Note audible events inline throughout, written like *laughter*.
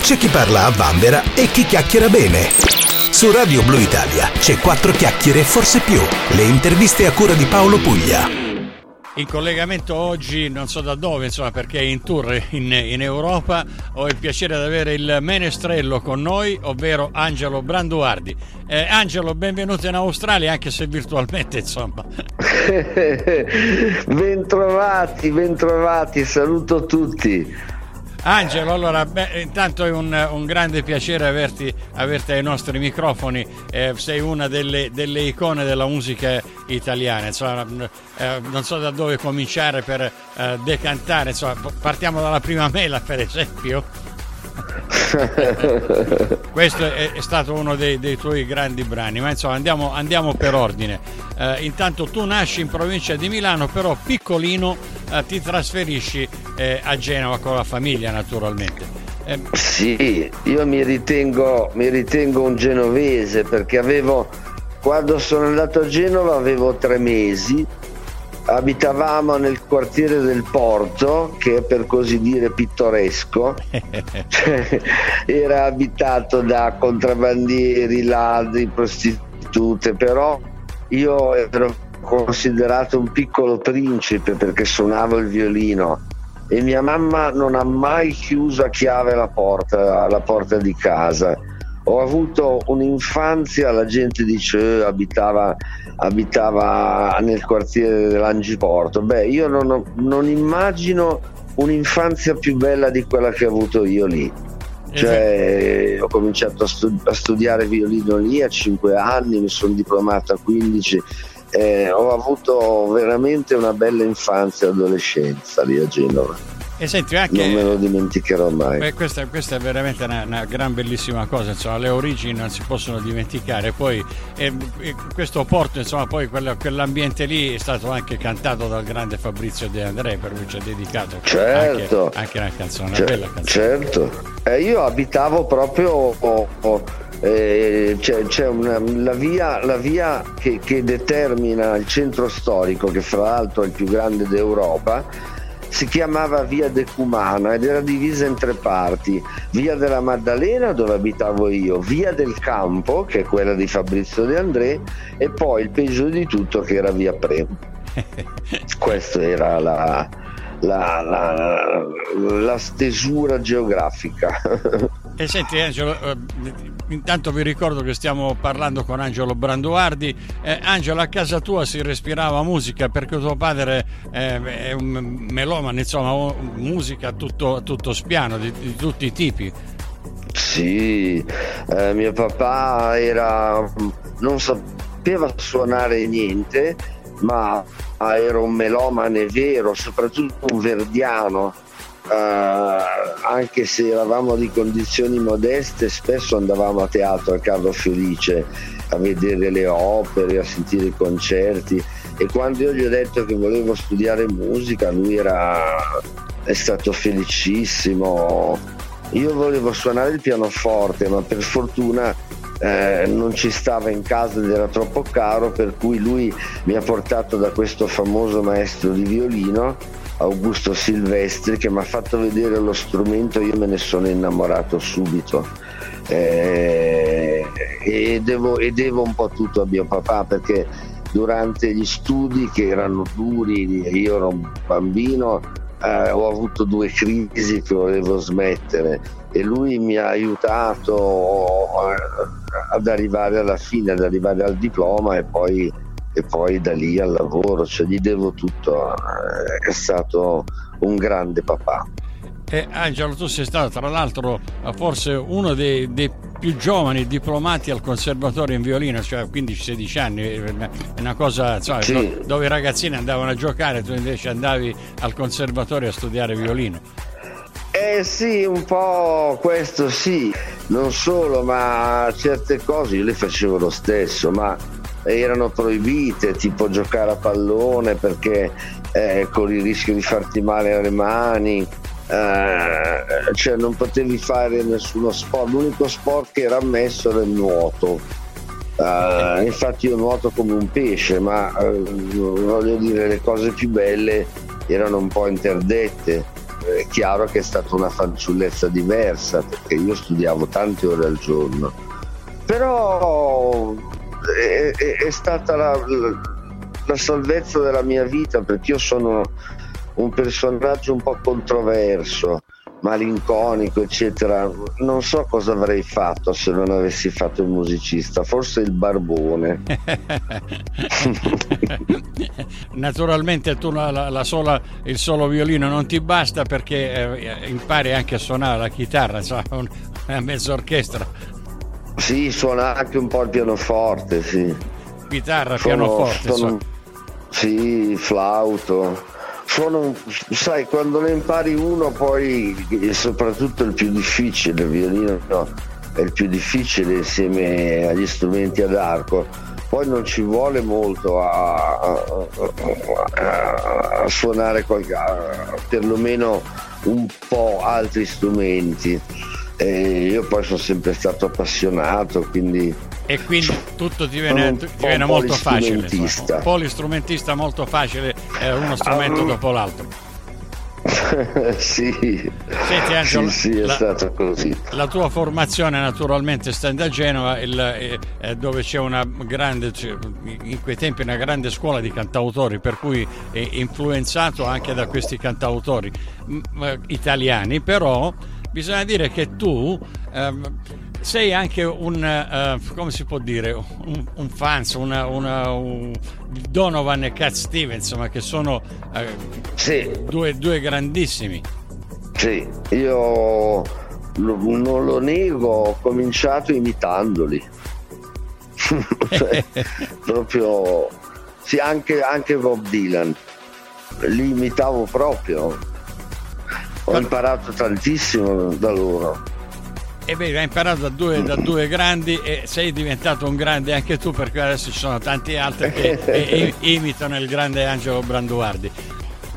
c'è chi parla a vanvera e chi chiacchiera bene. Su Radio Blue Italia c'è quattro chiacchiere e forse più. Le interviste a cura di Paolo Puglia in collegamento oggi, non so da dove, insomma, perché è in tour in, in, Europa. Ho il piacere di avere il menestrello con noi, ovvero Angelo Branduardi. Eh, Angelo, benvenuto in Australia, anche se virtualmente, insomma. *laughs* bentrovati, bentrovati, saluto tutti. Angelo, allora, beh, intanto è un, un grande piacere averti, averti, ai nostri microfoni, eh, sei una delle, delle, icone della musica italiana, insomma, eh, non so da dove cominciare per eh, decantare, insomma, partiamo dalla prima mela per esempio. *laughs* Questo è, è, stato uno dei, dei, tuoi grandi brani, ma insomma andiamo, andiamo per ordine. Eh, intanto tu nasci in provincia di Milano, però piccolino eh, ti trasferisci eh, a Genova con la famiglia naturalmente. Eh, sì, io mi ritengo, mi ritengo un genovese perché avevo, quando sono andato a Genova avevo tre mesi abitavamo nel quartiere del Porto, che è per così dire pittoresco, cioè, *laughs* era abitato da contrabbandieri, ladri, prostitute, però io ero considerato un piccolo principe perché suonavo il violino e mia mamma non ha mai chiuso a chiave la porta, la porta di casa. Ho avuto un'infanzia, la gente dice eh, abitava abitava nel quartiere dell'Angiporto. Beh, io non, non immagino un'infanzia più bella di quella che ho avuto io lì. Cioè, ho cominciato a, studi- a, studiare violino lì a 5 anni, mi sono diplomato a 15, eh, ho avuto veramente una bella infanzia e adolescenza lì a Genova. E senti, anche, non me lo dimenticherò mai. Beh, questa, questa, è veramente una, una, gran bellissima cosa, insomma, le origini non si possono dimenticare. Poi eh, questo porto, insomma, poi quello, quell'ambiente lì è stato anche cantato dal grande Fabrizio De André, per cui ci ha dedicato certo. anche, anche, una canzone, una C- bella canzone. Certo, eh, io abitavo proprio. Oh, oh, eh, c'è, c'è una, la via, la via che, che determina il centro storico, che fra l'altro è il più grande d'Europa si chiamava Via Decumana ed era divisa in tre parti, Via della Maddalena dove abitavo io, Via del Campo che è quella di Fabrizio De André e poi il peggio di tutto che era Via Pre. *laughs* Questa era la, la, la, la stesura geografica. E senti Angelo, eh, intanto vi ricordo che stiamo parlando con Angelo Branduardi. Eh, Angelo, a casa tua si respirava musica perché tuo padre eh, è un melomane, insomma, musica a tutto, tutto spiano, di, di, tutti i tipi. Sì, eh, mio papà era, non sapeva suonare niente, ma era un melomane vero, soprattutto un verdiano Uh, anche se eravamo di condizioni modeste, spesso andavamo a teatro al Carlo Felice a vedere le opere, a sentire i concerti e quando io gli ho detto che volevo studiare musica, lui era, è stato felicissimo. Io volevo suonare il pianoforte, ma per fortuna eh, non ci stava in casa ed era troppo caro, per cui lui mi ha portato da questo famoso maestro di violino Augusto Silvestri che mi ha fatto vedere lo strumento, io me ne sono innamorato subito. Eh, e, devo, e devo un po' tutto a mio papà perché durante gli studi che erano duri, io ero un bambino, eh, ho avuto due crisi che volevo smettere e lui mi ha aiutato ad arrivare alla fine, ad arrivare al diploma e poi e poi da lì al lavoro, cioè gli devo tutto, eh, è stato un grande papà. Eh, Angelo, tu sei stato tra l'altro forse uno dei, dei, più giovani diplomati al conservatorio in violino, cioè a 15-16 anni, è una cosa insomma, sì. dove i ragazzini andavano a giocare, tu invece andavi al conservatorio a studiare violino. Eh sì, un po' questo sì, non solo, ma certe cose io le facevo lo stesso, ma erano proibite, tipo giocare a pallone perché eh, con il rischio di farti male alle mani, eh, cioè non potevi fare nessuno sport, l'unico sport che era ammesso era il nuoto. Uh, infatti io nuoto come un pesce, ma uh, voglio dire le cose più belle erano un po' interdette. chiaro che è stata una fanciullezza diversa perché io studiavo tante ore al giorno. Però è, è, stata la, la, la salvezza della mia vita perché io sono un personaggio un po' controverso malinconico, eccetera. Non so cosa avrei fatto se non avessi fatto il musicista, forse il barbone. *laughs* Naturalmente tu la, la sola, il solo violino non ti basta perché eh, impari anche a suonare la chitarra, insomma, una mezza orchestra. Sì, suona anche un po' il pianoforte, sì. Chitarra, sono, pianoforte. Sono, sì, flauto sono, sai, quando ne impari uno poi soprattutto il più difficile, il violino no, è il più difficile insieme agli strumenti ad arco, poi non ci vuole molto a, a, a, a suonare qualche, perlomeno un po' altri strumenti. E io poi sono sempre stato appassionato, quindi e quindi tutto ti viene, ti viene molto facile. Un polistrumentista molto facile, eh, uno strumento um, dopo l'altro. *laughs* sì. Senti Angelo, sì, sì, è la, stato così. La tua formazione naturalmente sta a Genova, il, eh, eh, dove c'è una grande, in quei tempi una grande scuola di cantautori, per cui è influenzato anche da questi cantautori m- italiani, però bisogna dire che tu... Ehm, sei anche un, uh, come si può dire, un, un fans, una, una, un Donovan e Cat Stevens, insomma, che sono uh, sì. due, due, grandissimi. Sì, io non lo nego, ho cominciato imitandoli. *laughs* cioè, *laughs* proprio, sì, anche, anche Bob Dylan, li imitavo proprio. Ho imparato tantissimo da loro e beh, hai imparato da due, da due, grandi e sei diventato un grande anche tu perché adesso ci sono tanti altri che *laughs* imitano il grande Angelo Branduardi.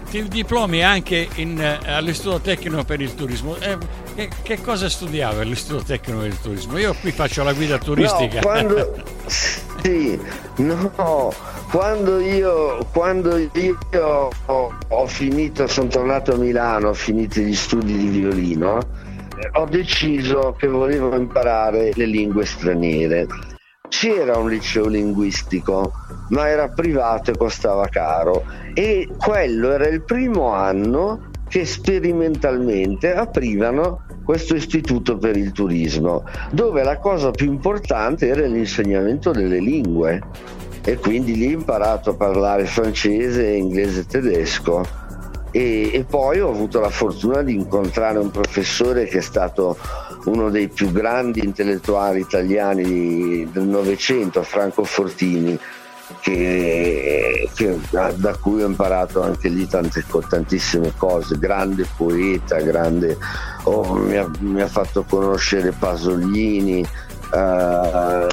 Ti diplomi anche in, eh, all'Istituto Tecnico per il Turismo. Eh, che, che, cosa studiava all'Istituto Tecnico per il Turismo? Io qui faccio la guida turistica. No, quando, *laughs* sì, no, quando io, quando io ho, ho finito, sono tornato a Milano, ho finito gli studi di violino ho deciso che volevo imparare le lingue straniere. C'era un liceo linguistico, ma era privato e costava caro e quello era il primo anno che sperimentalmente aprivano questo istituto per il turismo, dove la cosa più importante era l'insegnamento delle lingue. E quindi lì ho imparato a parlare francese, inglese e tedesco. E, e, poi ho avuto la fortuna di incontrare un professore che è stato uno dei più grandi intellettuali italiani del Novecento, Franco Fortini, che, che, da cui ho imparato anche lì tante, tantissime cose, grande poeta, grande, oh, mi, ha, mi, ha, fatto conoscere Pasolini, uh,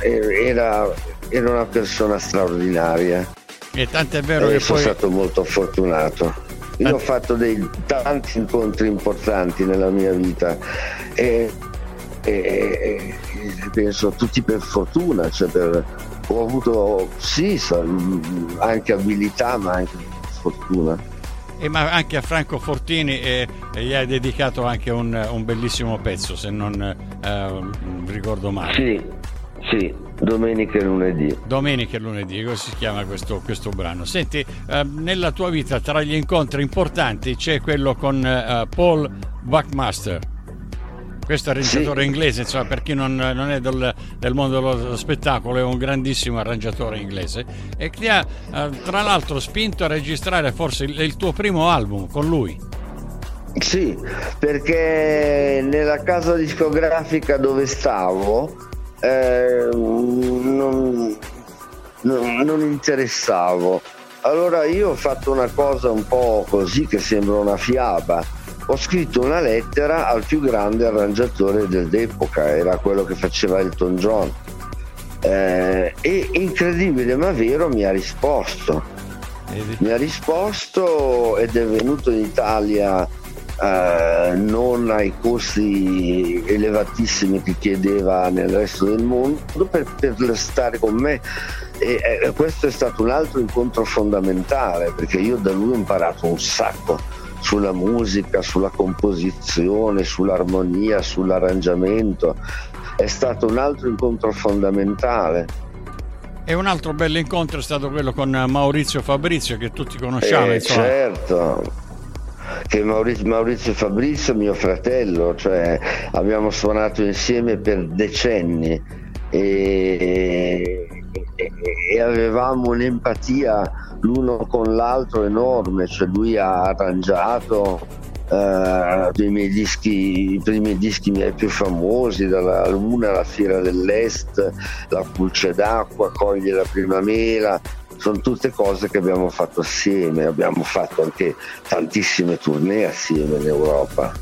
era, era, una persona straordinaria. E tanto è vero e che sono poi... stato molto fortunato. Io ho fatto dei tanti incontri importanti nella mia vita e, e, e penso tutti per fortuna, cioè per, ho avuto sì anche abilità ma anche fortuna. E ma anche a Franco Fortini eh, gli hai dedicato anche un, un bellissimo pezzo, se non eh, ricordo male. Sì, sì, Domenica e lunedì. Domenica e lunedì, così si chiama questo, questo brano. Senti, eh, nella tua vita tra gli incontri importanti c'è quello con eh, Paul Buckmaster. Questo arrangiatore sì. inglese, insomma, per chi non, non è del, del, mondo dello spettacolo, è un grandissimo arrangiatore inglese e ti ha eh, tra l'altro spinto a registrare forse il, il tuo primo album con lui. Sì, perché nella casa discografica dove stavo eh, non, non, non interessavo. Allora io ho fatto una cosa un po' così che sembra una fiaba. Ho scritto una lettera al più grande arrangiatore dell'epoca, era quello che faceva Elton John. Eh, e incredibile ma vero mi ha risposto. Mi ha risposto ed è venuto in Italia eh, non ai costi elevatissimi che chiedeva nel resto del mondo per, per stare con me e eh, questo è stato un altro incontro fondamentale perché io da lui ho imparato un sacco sulla musica, sulla composizione, sull'armonia, sull'arrangiamento. È stato un altro incontro fondamentale. E un altro bello incontro è stato quello con Maurizio Fabrizio che tutti conosciamo. Eh, certo, che Maurizio, Maurizio Fabrizio mio fratello, cioè abbiamo suonato insieme per decenni e, e, avevamo un'empatia l'uno con l'altro enorme, cioè lui ha arrangiato Uh, i miei dischi, i primi dischi miei più famosi, dalla Luna alla Fiera dell'Est, La Pulce d'Acqua, Coglie la Primavera, sono tutte cose che abbiamo fatto assieme, abbiamo fatto anche tantissime tournée assieme in Europa.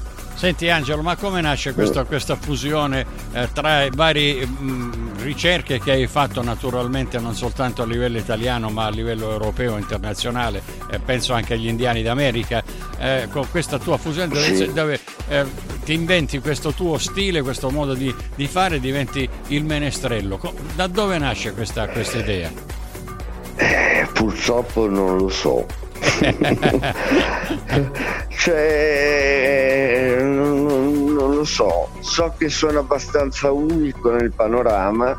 Senti Angelo, ma come nasce questa, mm. questa fusione eh, tra varie mh, ricerche che hai fatto naturalmente non soltanto a livello italiano ma a livello europeo internazionale, eh, penso anche agli indiani d'America, eh, con questa tua fusione dove, dove eh, ti inventi questo tuo stile, questo modo di, di, fare, diventi il menestrello. Da dove nasce questa, questa idea? Eh, purtroppo non lo so. *laughs* *laughs* cioè, lo so, so che sono abbastanza unico nel panorama,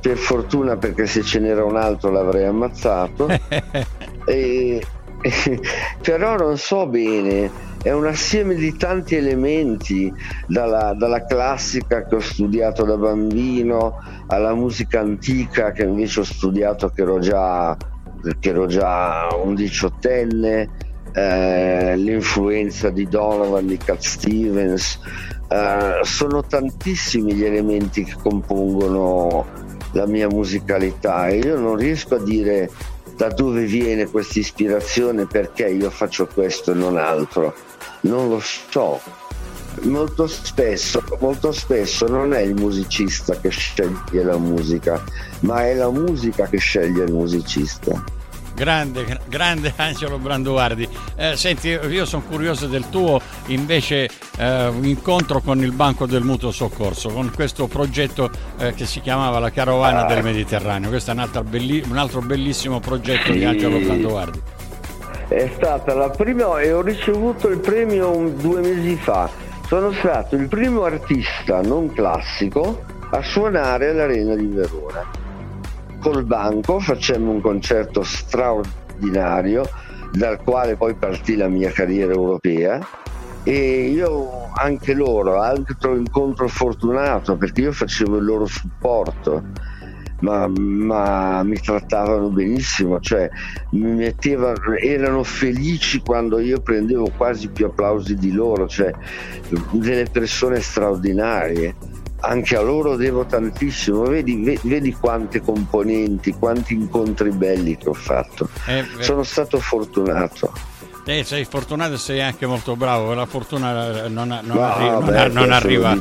per fortuna perché se ce n'era un altro l'avrei ammazzato, *laughs* e, *laughs* però non so bene è un assieme di tanti elementi, dalla, dalla, classica che ho studiato da bambino alla musica antica che invece ho studiato che ero già perché ero già un diciottenne, eh, l'influenza di Donovan, di Cat Stevens, eh, sono tantissimi gli elementi che compongono la mia musicalità. E io non riesco a dire da dove viene questa ispirazione, perché io faccio questo e non altro, non lo so. Molto spesso, molto spesso non è il musicista che sceglie la musica, ma è la musica che sceglie il musicista. Grande, grande *laughs* Angelo Branduardi. Eh, senti, io sono curioso del tuo invece eh, incontro con il Banco del Mutuo Soccorso, con questo progetto eh, che si chiamava La Carovana del Mediterraneo. Questo è un, belli- un altro bellissimo progetto sì. di Angelo Branduardi. È stata la prima e ho ricevuto il premio due mesi fa sono stato il primo artista non classico a suonare all'Arena di Verona. Col banco facemmo un concerto straordinario dal quale poi partì la mia carriera europea e io anche loro, altro incontro fortunato perché io facevo il loro supporto ma, ma, mi trattavano benissimo, cioè mi mettevano, erano felici quando io prendevo quasi più applausi di loro, cioè delle persone straordinarie. Anche a loro devo tantissimo, vedi, vedi quante componenti, quanti incontri belli che ho fatto. Eh, Sono stato fortunato. Eh, sei fortunato e sei anche molto bravo, la fortuna non, non, no, arri- beh, non arriva, *laughs*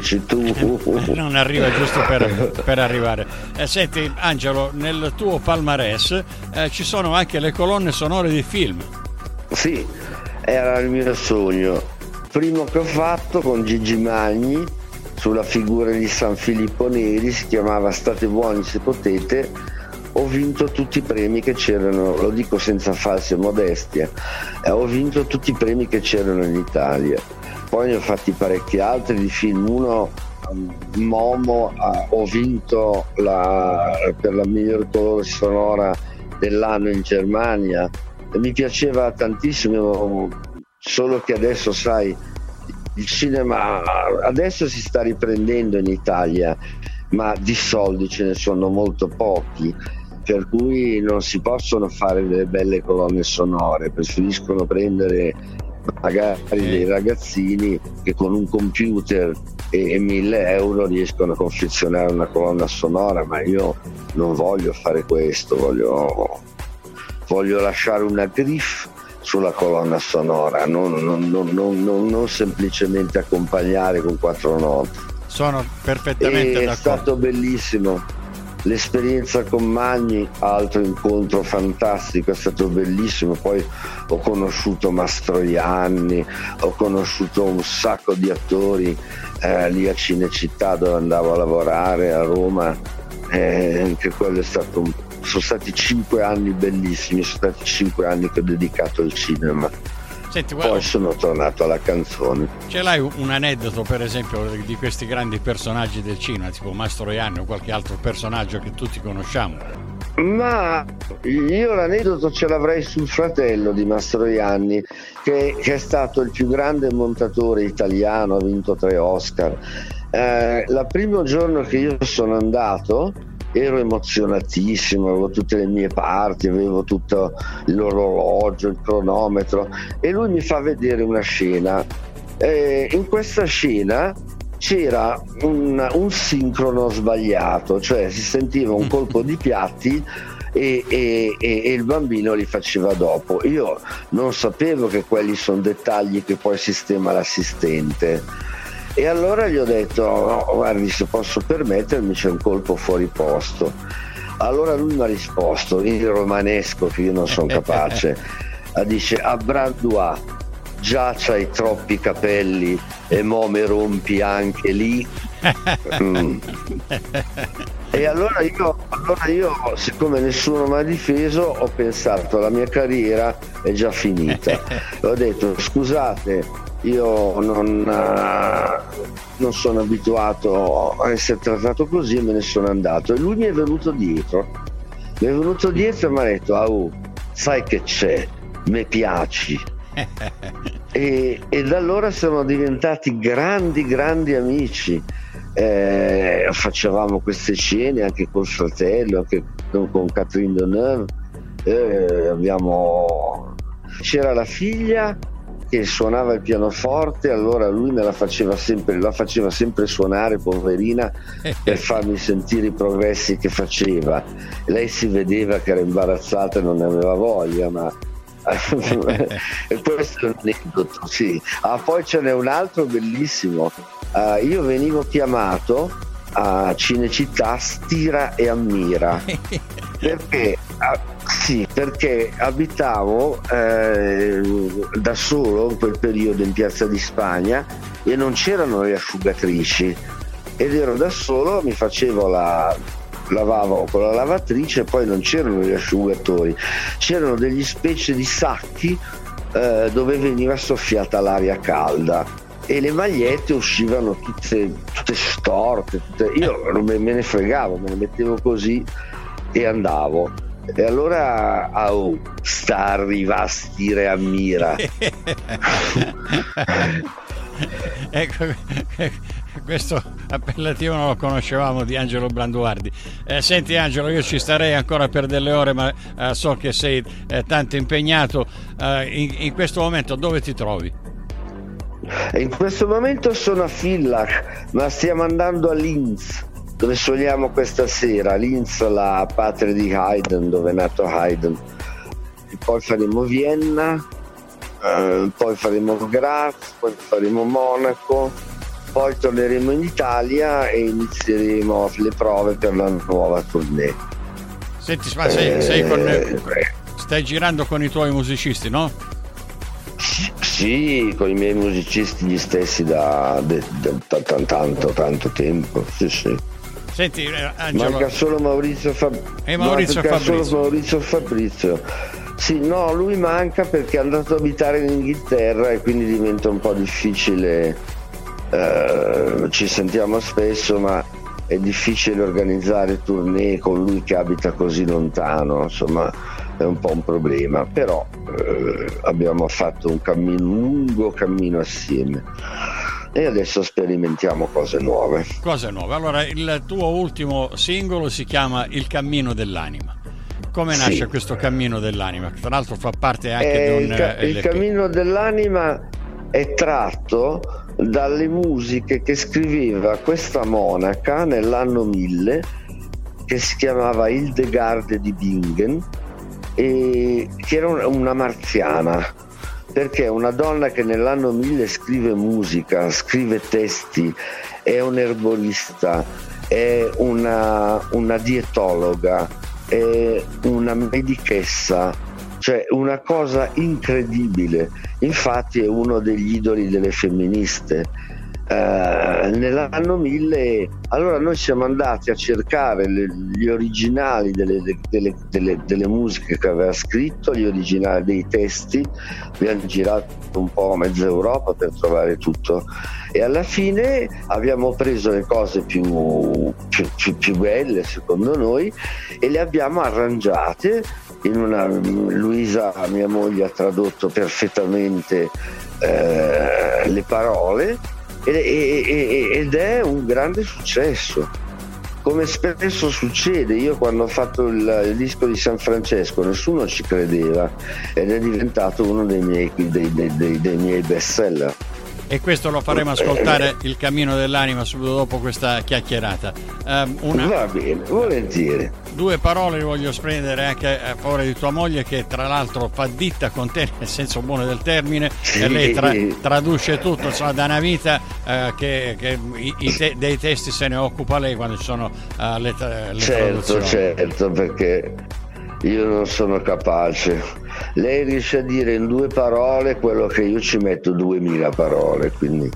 non arriva giusto per, per arrivare. Eh, senti Angelo, nel tuo palmarès eh, ci sono anche le colonne sonore di film. Sì, era il mio sogno. Primo che ho fatto con Gigi Magni sulla figura di San Filippo Neri, si chiamava State buoni se potete. Ho vinto tutti i premi che c'erano, lo dico senza false modestie, eh, ho vinto tutti i premi che c'erano in Italia. Poi ne ho fatti parecchi altri di film, uno um, Momo uh, ho vinto la, per la miglior colore sonora dell'anno in Germania. Mi piaceva tantissimo solo che adesso sai il cinema adesso si sta riprendendo in Italia ma di soldi ce ne sono molto pochi per cui non si possono fare delle belle colonne sonore, preferiscono prendere magari dei ragazzini che con un computer e, e 1000 euro riescono a confezionare una colonna sonora, ma io non voglio fare questo, voglio, voglio lasciare una griff sulla colonna sonora, non, non, non, non, semplicemente accompagnare con quattro note. Sono perfettamente e d'accordo. È stato bellissimo L'esperienza con Magni, altro incontro fantastico, è stato bellissimo. Poi ho conosciuto Mastroianni, ho conosciuto un sacco di attori eh, lì a Cinecittà dove andavo a lavorare a Roma. Eh, anche quello è stato un... sono stati cinque anni bellissimi, sono stati cinque anni che ho dedicato al cinema. Senti, Poi sono tornato alla canzone. Ce l'hai un aneddoto, per esempio, di questi grandi personaggi del cinema, tipo Mastro Ianni o qualche altro personaggio che tutti conosciamo? Ma io l'aneddoto ce l'avrei sul fratello di Mastro Ianni, che, che è stato il più grande montatore italiano, ha vinto tre Oscar. Eh, il primo giorno che io sono andato, ero emozionatissimo, avevo tutte le mie parti, avevo tutto l'orologio, il cronometro e lui mi fa vedere una scena. E in questa scena c'era un, un, sincrono sbagliato, cioè si sentiva un colpo di piatti e, e, e, il bambino li faceva dopo. Io non sapevo che quelli sono dettagli che poi sistema l'assistente e allora gli ho detto, no, guardi se posso permettermi c'è un colpo fuori posto. Allora lui mi ha risposto in romanesco che io non sono *laughs* capace, dice a Brandua già c'hai troppi capelli e mo me rompi anche lì. *laughs* Mm. E allora io, allora io, siccome nessuno mi ha difeso, ho pensato la mia carriera è già finita. *laughs* ho detto scusate, io non, uh, non, sono abituato a essere trattato così e me ne sono andato. E lui mi è venuto dietro, mi è venuto dietro e mi ha detto, ah, sai che c'è, mi piaci. *laughs* e, e, da allora siamo diventati grandi, grandi amici. Eh, facevamo queste scene anche col fratello, anche con, con Catherine Deneuve. Eh, abbiamo... C'era la figlia che suonava il pianoforte, allora lui me la faceva sempre, la faceva sempre suonare, poverina, per farmi sentire i progressi che faceva. Lei si vedeva che era imbarazzata e non ne aveva voglia, ma *laughs* *laughs* e questo è un aneddoto, sì. Ah, poi ce n'è un altro bellissimo. Uh, io venivo chiamato a Cinecittà Stira e Ammira *laughs* perché uh, sì, perché abitavo eh, da solo in quel periodo in Piazza di Spagna e non c'erano le asciugatrici. Ed ero da solo, mi facevo la lavavo con la lavatrice e poi non c'erano gli asciugatori, c'erano degli specie di sacchi eh, dove veniva soffiata l'aria calda. E le magliette uscivano tutte, tutte storte, tutte... io me, ne fregavo, me ne mettevo così e andavo e allora oh, sta arriva a mira. *laughs* ecco, questo appellativo non lo conoscevamo di Angelo Branduardi. Eh, senti Angelo, io ci starei ancora per delle ore, ma eh, so che sei eh, tanto impegnato. Eh, in, in, questo momento dove ti trovi? In questo momento sono a Villach, ma stiamo andando a Linz dove suoniamo questa sera, Linz, la patria di Haydn, dove è nato Haydn. E poi faremo Vienna, eh, poi faremo Graz, poi faremo Monaco, poi torneremo in Italia e inizieremo le prove per la nuova tournée. Senti, ma sei, sei con, eh, stai girando con i tuoi musicisti, no? Sì, con i miei musicisti gli stessi da, da, da, da tanto, tanto tempo. Sì, sì. Senti, eh, Angelo. Manca solo Maurizio, Fab... e Maurizio manca Fabrizio. solo Maurizio Fabrizio. Sì, no, lui manca perché è andato ad abitare in Inghilterra e quindi diventa un po' difficile. Eh, ci sentiamo spesso, ma è difficile organizzare tournée con lui che abita così lontano, insomma è un po' un problema, però eh, abbiamo fatto un cammino, un lungo cammino assieme e adesso sperimentiamo cose nuove. Cose nuove. Allora, il tuo ultimo singolo si chiama Il cammino dell'anima. Come nasce sì. questo cammino dell'anima? Tra l'altro fa parte anche eh, di un... Il, ca- il cammino dell'anima è tratto dalle musiche che scriveva questa monaca nell'anno 1000 che si chiamava Hildegarde di Bingen e che era una marziana perché una donna che nell'anno 1000 scrive musica, scrive testi, è un erbolista, è una, una dietologa, è una medichessa, cioè una cosa incredibile. Infatti è uno degli idoli delle femministe. Eh, nell'anno 1000 allora noi siamo andati a cercare le, gli originali delle, delle, delle, delle, musiche che aveva scritto, gli originali dei testi, abbiamo girato un po' mezza Europa per trovare tutto. E alla fine abbiamo preso le cose più, più, più, più belle secondo noi e le abbiamo arrangiate una Luisa, mia moglie, ha tradotto perfettamente eh, le parole ed è un grande successo. Come spesso succede, io quando ho fatto il, il disco di San Francesco nessuno ci credeva ed è diventato uno dei miei, dei, dei, dei, dei miei best seller e questo lo faremo ascoltare il cammino dell'anima subito dopo questa chiacchierata. Um, una... Va bene, volentieri. Due parole voglio spendere anche a favore di tua moglie che tra l'altro fa ditta con te *laughs* nel senso buono del termine sì. e lei tra- traduce tutto insomma, da una vita uh, che, che i, te- dei testi se ne occupa lei quando ci sono uh, le, le certo, traduzioni. Certo, perché io non sono capace. Lei riesce a dire in due parole quello che io ci metto duemila parole, quindi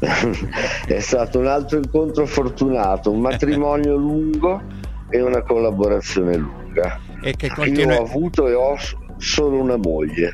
*laughs* è stato un altro incontro fortunato, un matrimonio *laughs* lungo e una collaborazione lunga. E che continua... Io ho avuto e ho solo una moglie.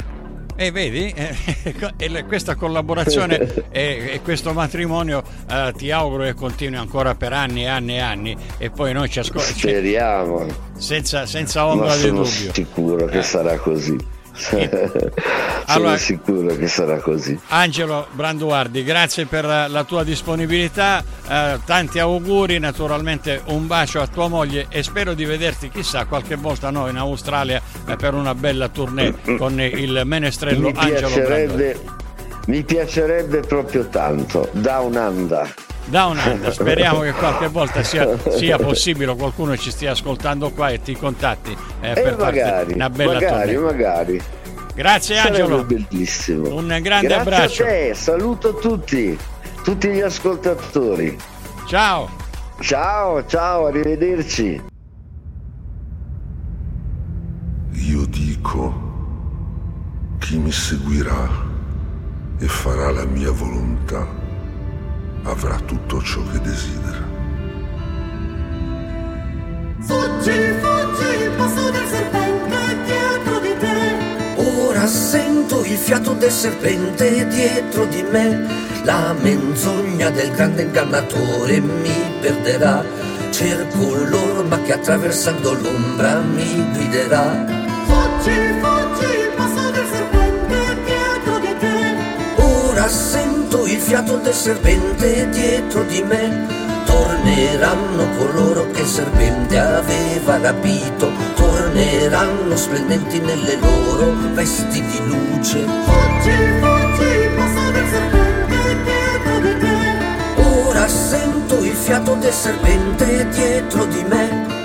E vedi, eh, *laughs* questa collaborazione e, e, questo matrimonio eh, ti auguro che continui ancora per anni e anni e anni e poi noi ci ascoltiamo. Speriamo. Senza, senza ombra di dubbio. Sono sicuro che eh. sarà così. Sono sicuro che sarà così. Angelo Branduardi, grazie per la tua disponibilità, eh, tanti auguri, naturalmente un bacio a tua moglie e spero di vederti chissà qualche volta noi in Australia eh, per una bella tournée con il menestrello mi Angelo Branduardi. Mi piacerebbe proprio tanto, da un'anda da un anno. *laughs* Speriamo che qualche volta sia, sia, possibile, qualcuno ci stia ascoltando qua e ti contatti eh, per magari, una bella magari, tournée. magari. Grazie Angelo. bellissimo. Un grande Grazie abbraccio. A te. Saluto tutti, tutti gli ascoltatori. Ciao. Ciao, ciao, arrivederci. Io dico, chi mi seguirà e farà la mia volontà avrà tutto ciò che desidera. Fuggi, fuggi, passo del serpente dietro di te. Ora sento il fiato del serpente dietro di me. La menzogna del grande ingannatore mi perderà. Cerco l'orma che attraversando l'ombra mi guiderà. Fiato del serpente dietro di me. Torneranno coloro che il serpente aveva rapito, torneranno splendenti nelle loro vesti di luce. Fuggi, fuggi, passa del serpente dietro di te. Ora sento il fiato del serpente dietro di me.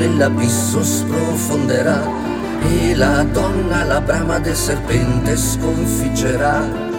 Nell'abisso sprofonderà e la donna la brama del serpente sconfiggerà